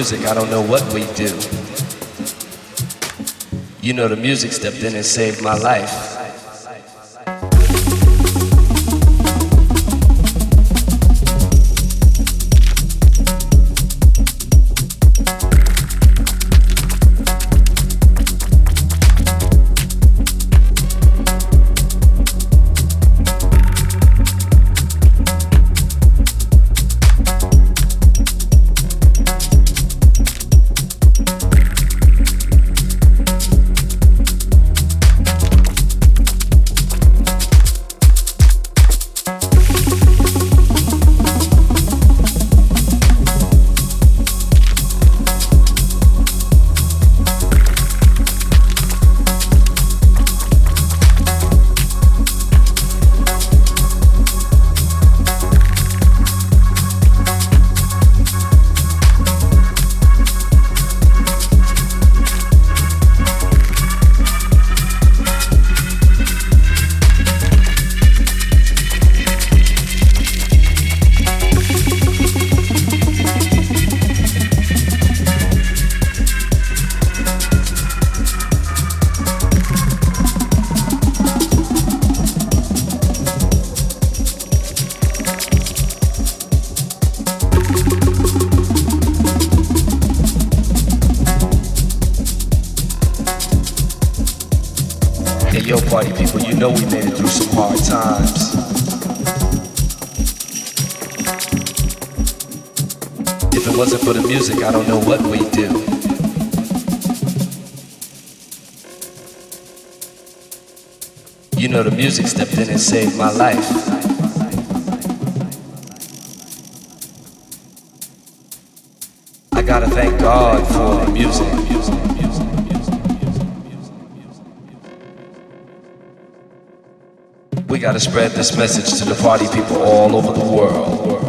music, I don't know what we'd do. You know, the music stepped in and saved my life. Music stepped in and saved my life. I gotta thank God for the music. We gotta spread this message to the party people all over the world.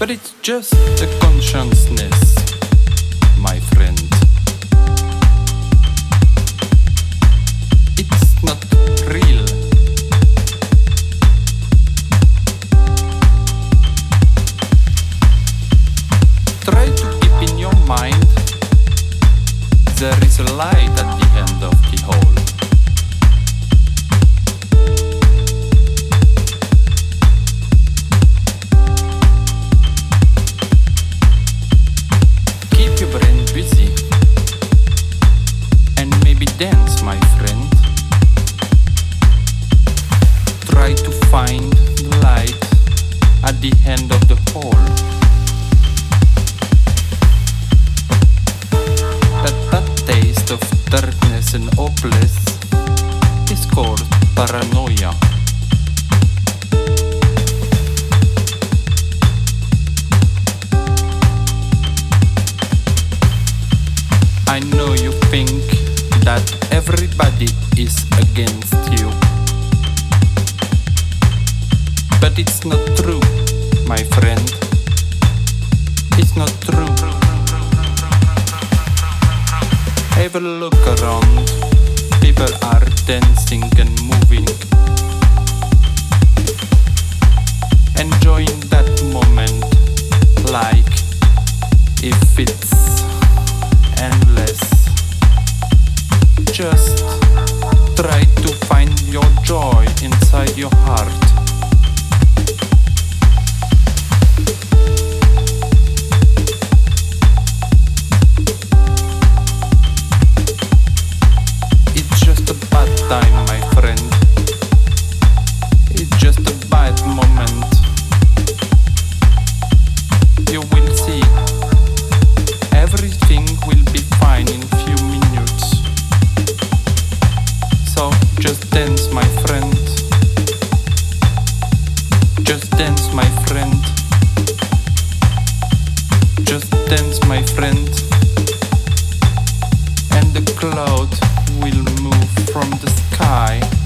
but it's just a consciousness. dance, my friend, and the cloud will move from the sky.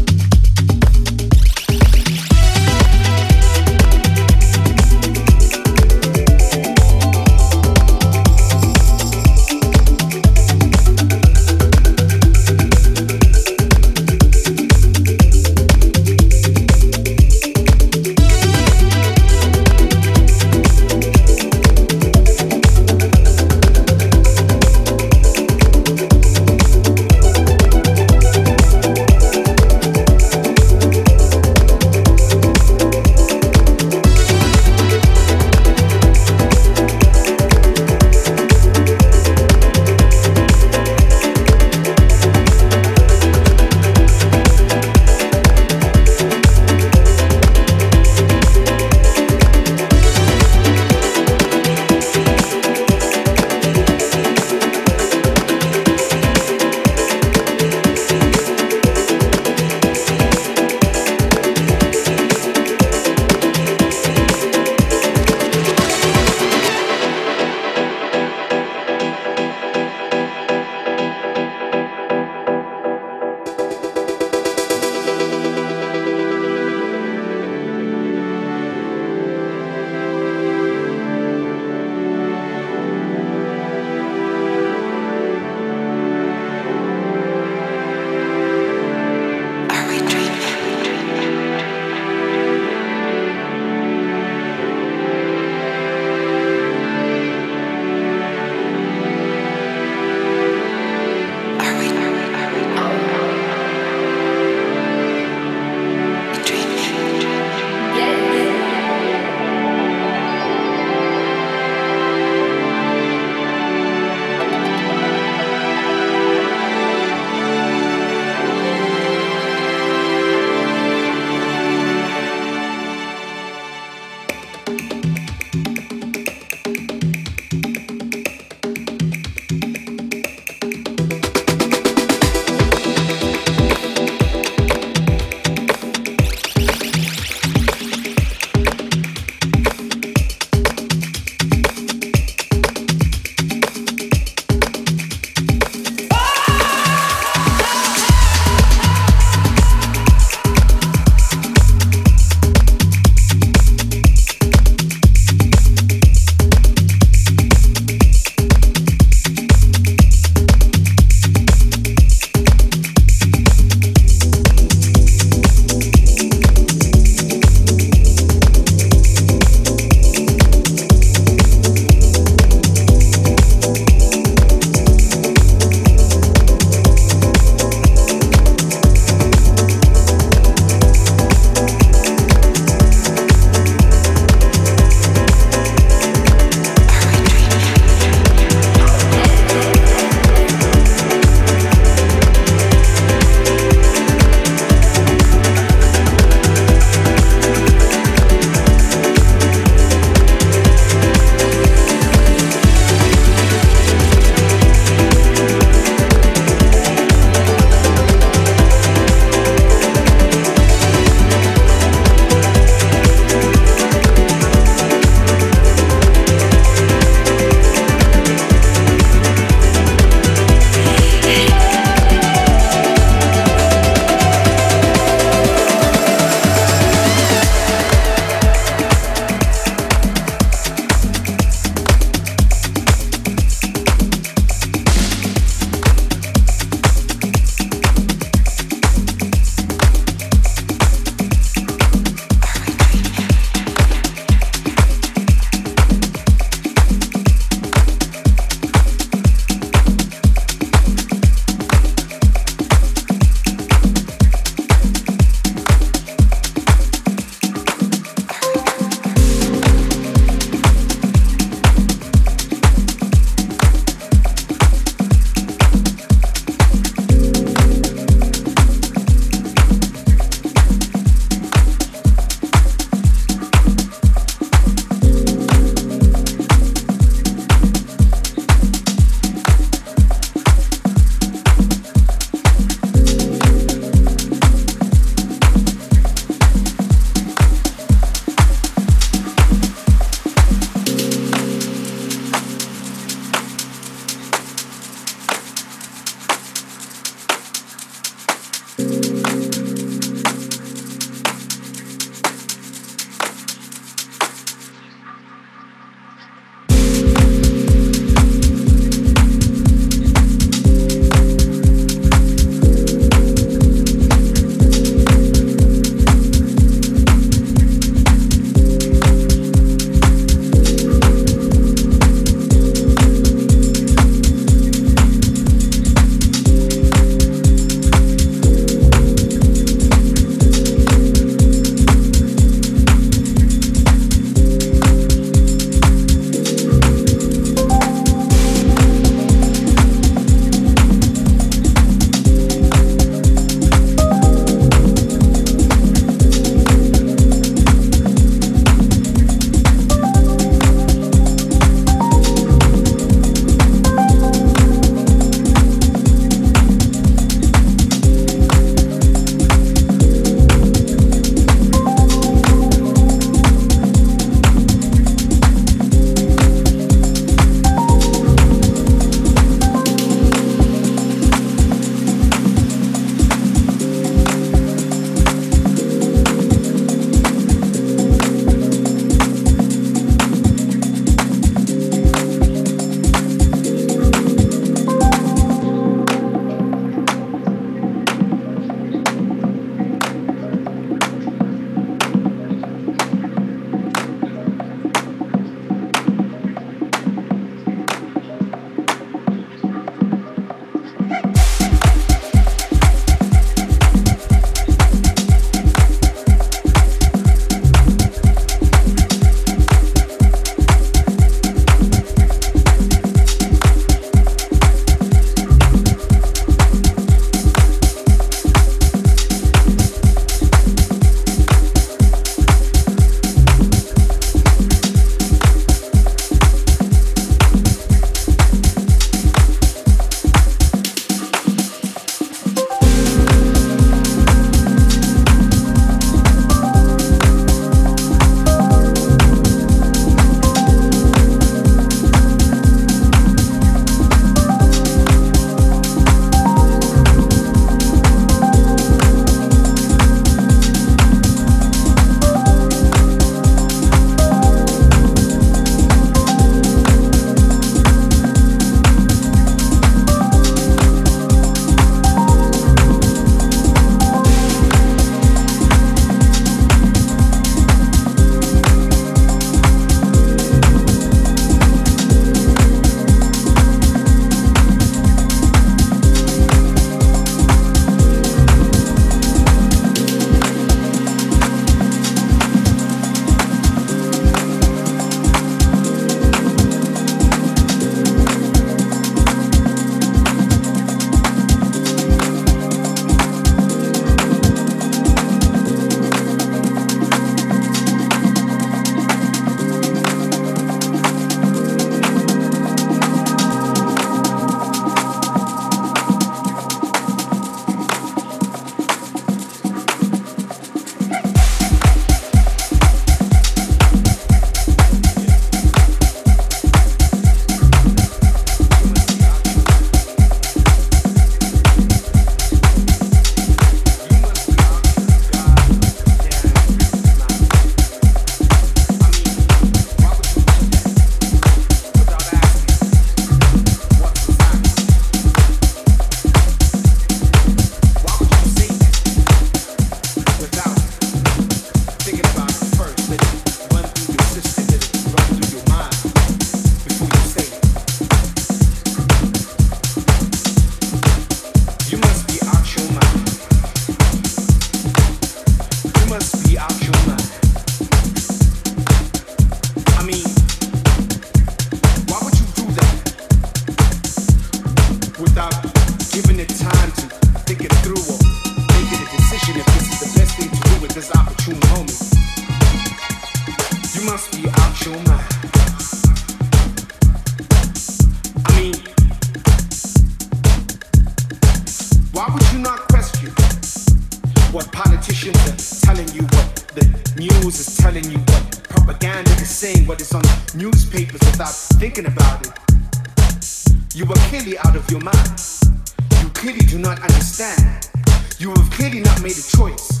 You have clearly not made a choice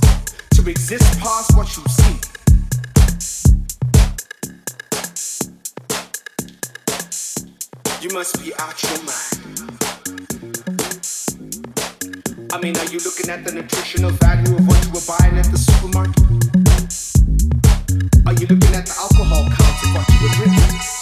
to exist past what you see. You must be out your mind. I mean, are you looking at the nutritional value of what you were buying at the supermarket? Are you looking at the alcohol content of what you were drinking?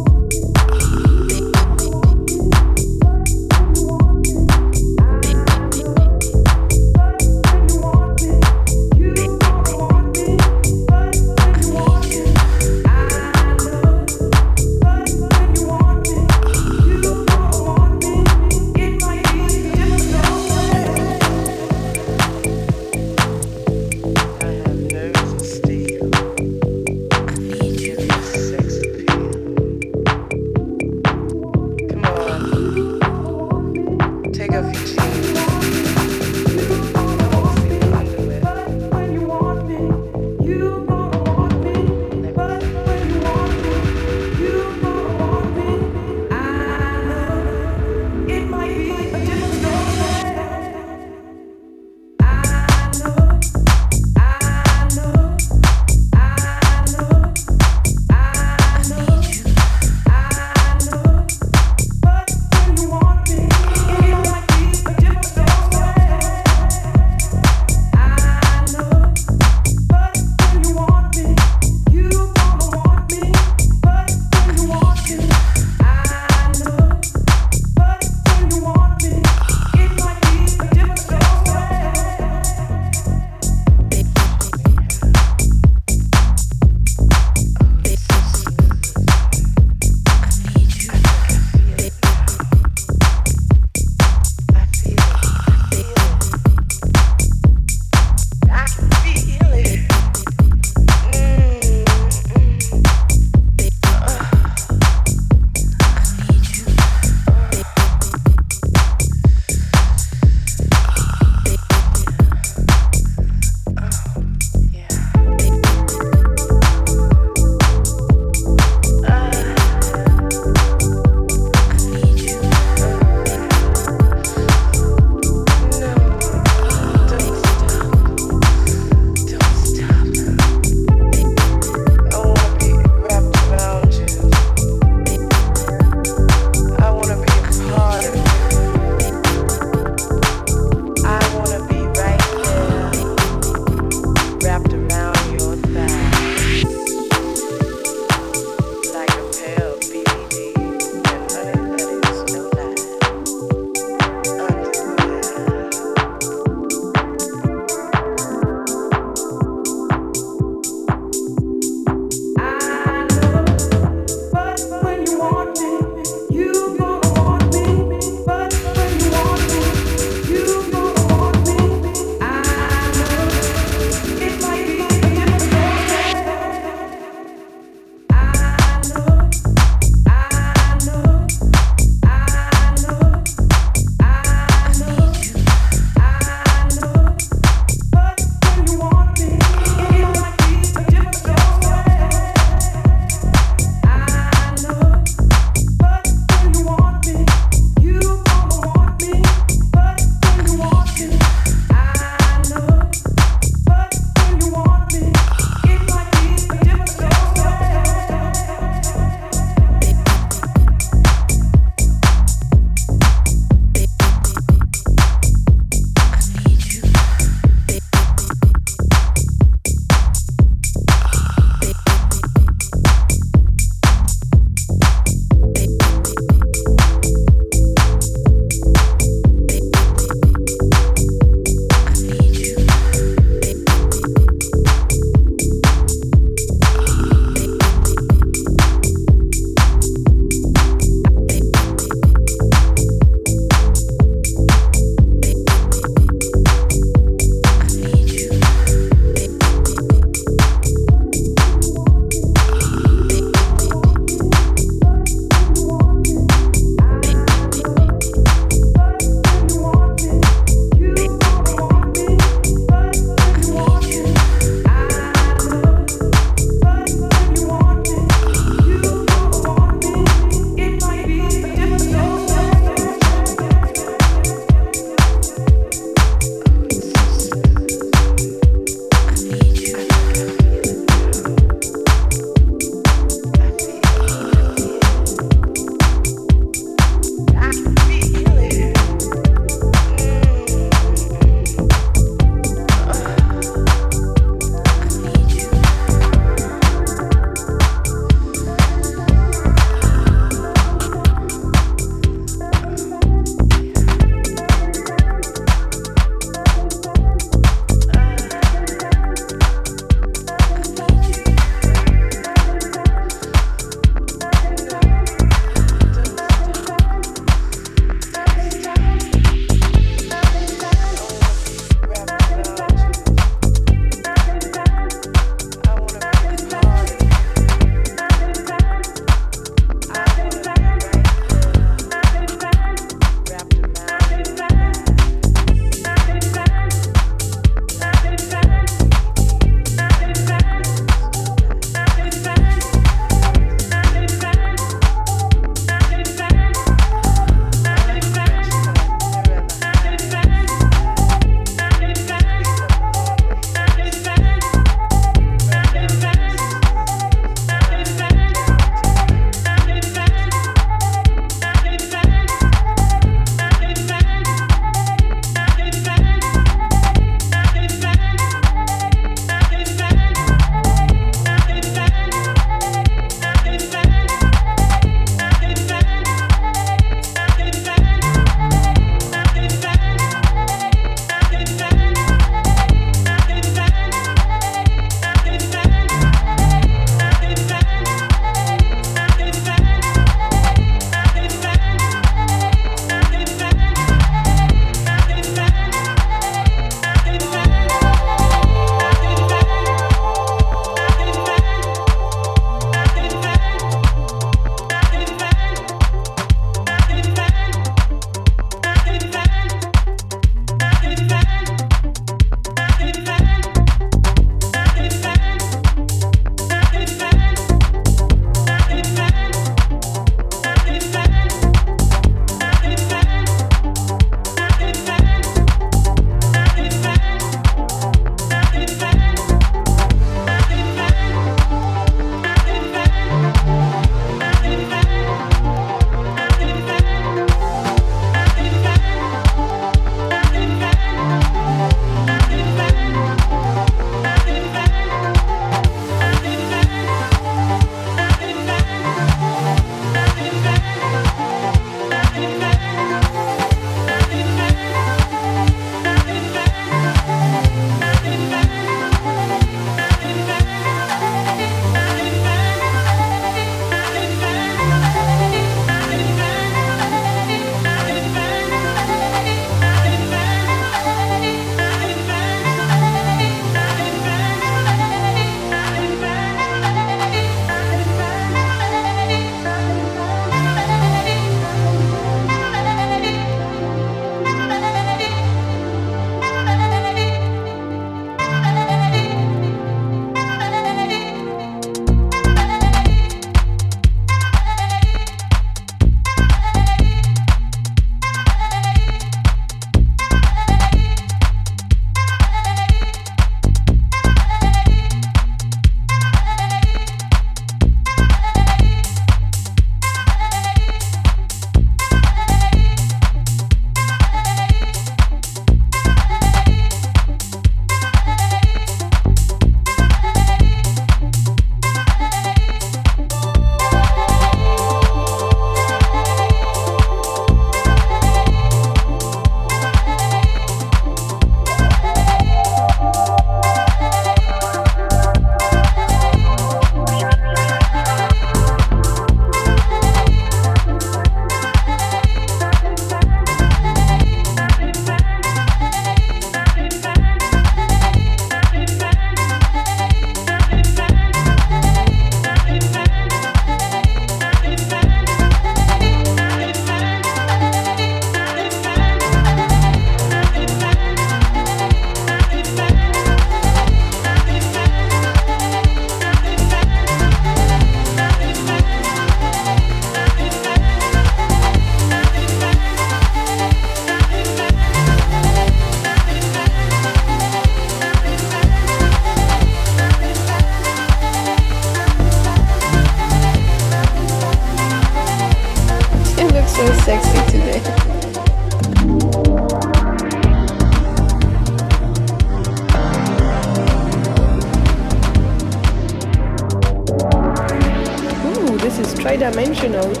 Tridimensional.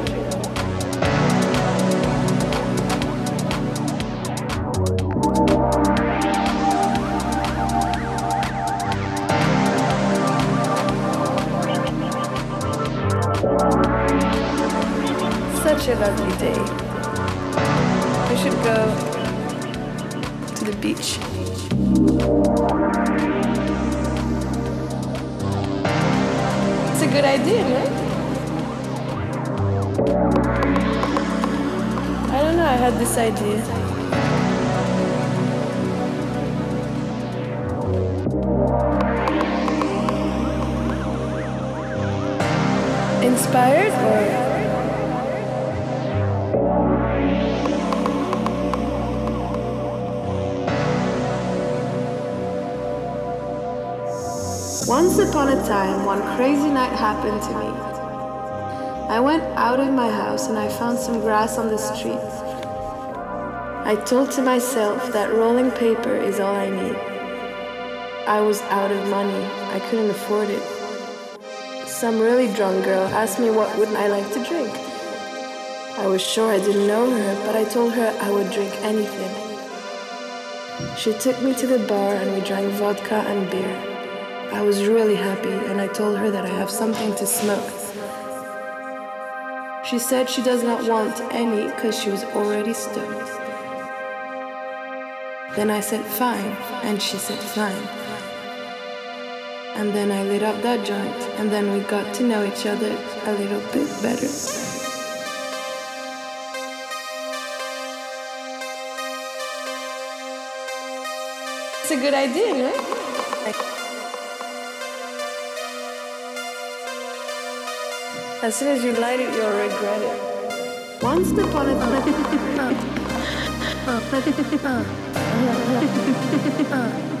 Inspired or Once upon a time, one crazy night happened to me. I went out of my house and I found some grass on the street. I told to myself that rolling paper is all I need. I was out of money. I couldn't afford it. Some really drunk girl asked me what wouldn't I like to drink. I was sure I didn't know her, but I told her I would drink anything. She took me to the bar and we drank vodka and beer. I was really happy and I told her that I have something to smoke. She said she does not want any because she was already stoned. Then I said fine and she said fine. And then I lit up that joint and then we got to know each other a little bit better. It's a good idea, right? As soon as you light it, you'll regret it. Once upon a time.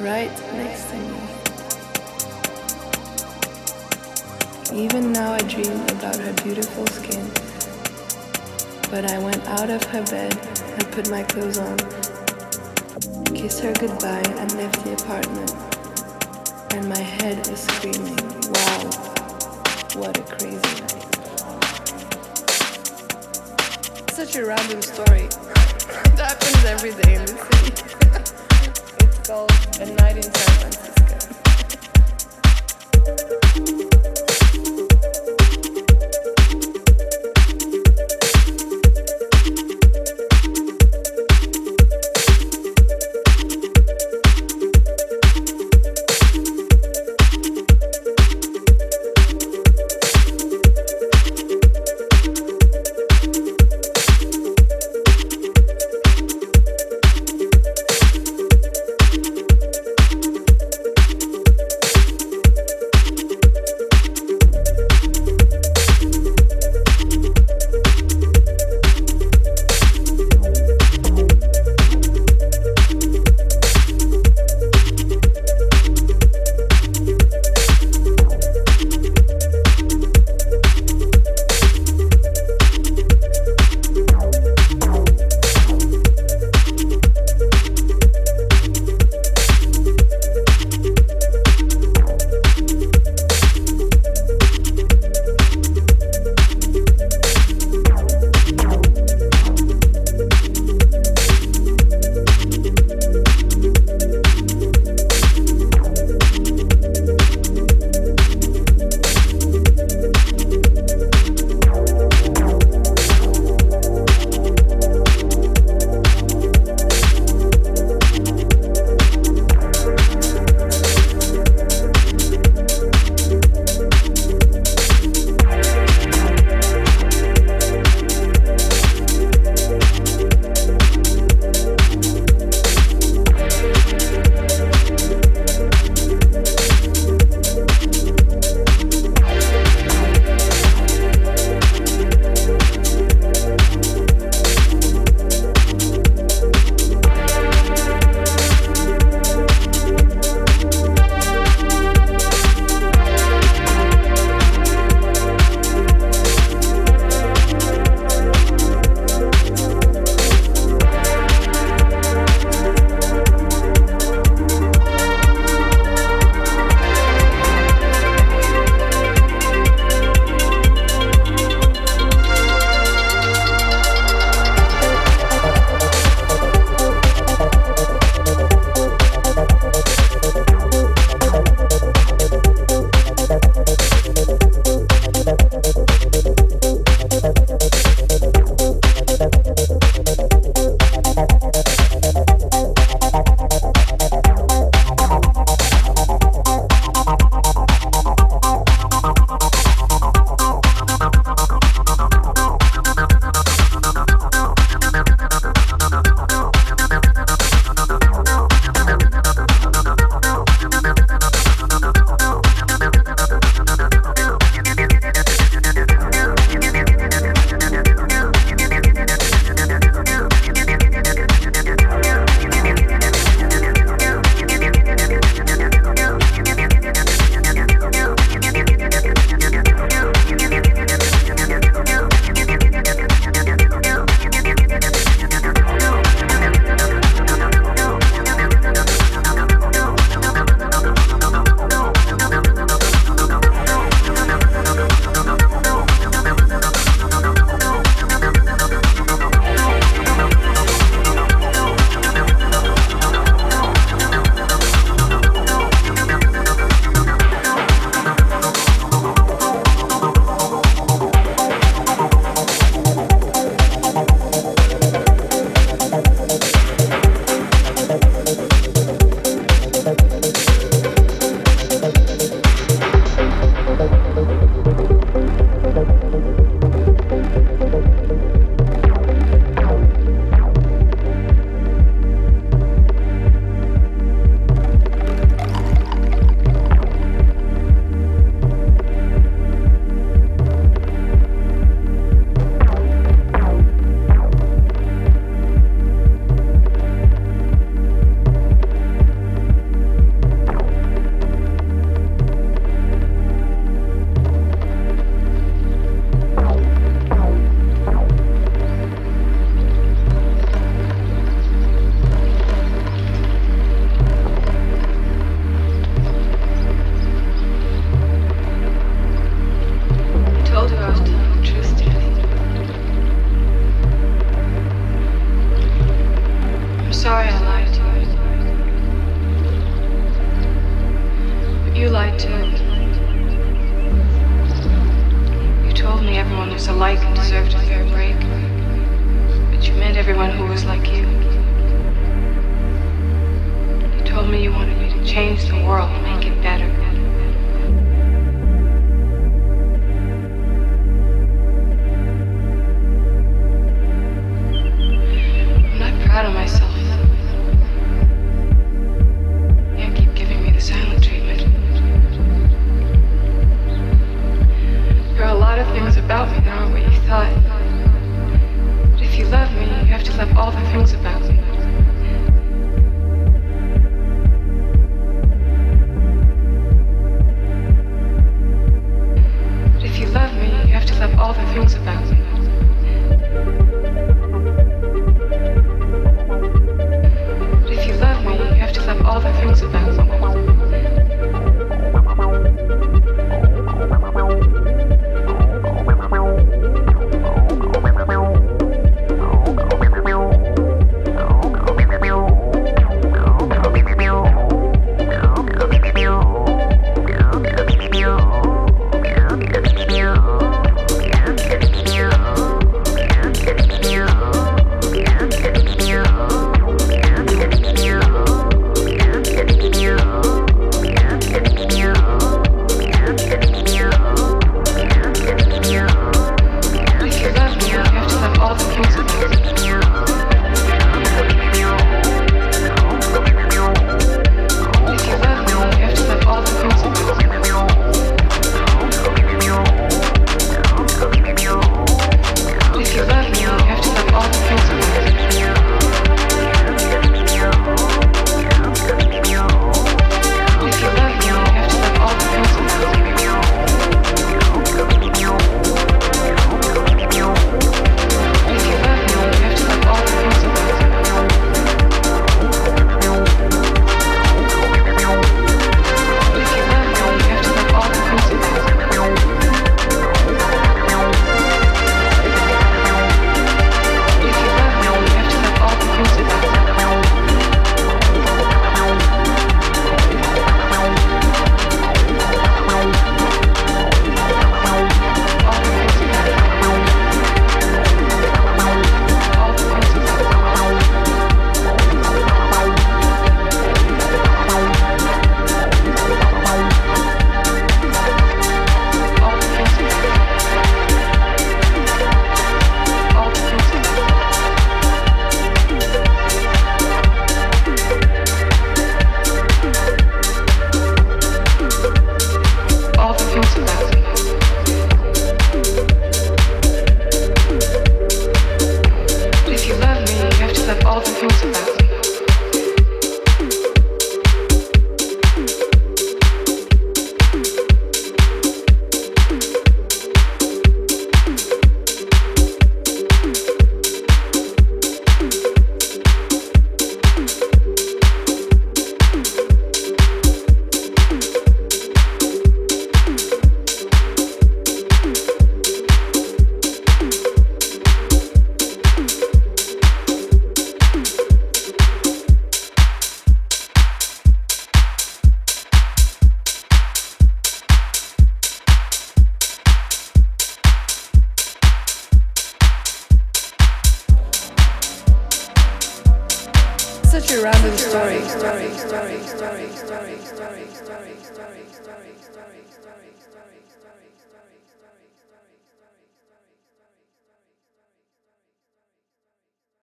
right next to me. Even now, I dream about her beautiful skin. But I went out of her bed and put my clothes on, kissed her goodbye, and left the apartment. And my head is screaming, wow. What a crazy night. Such a random story. It happens every day in the city. A Night in San Francisco.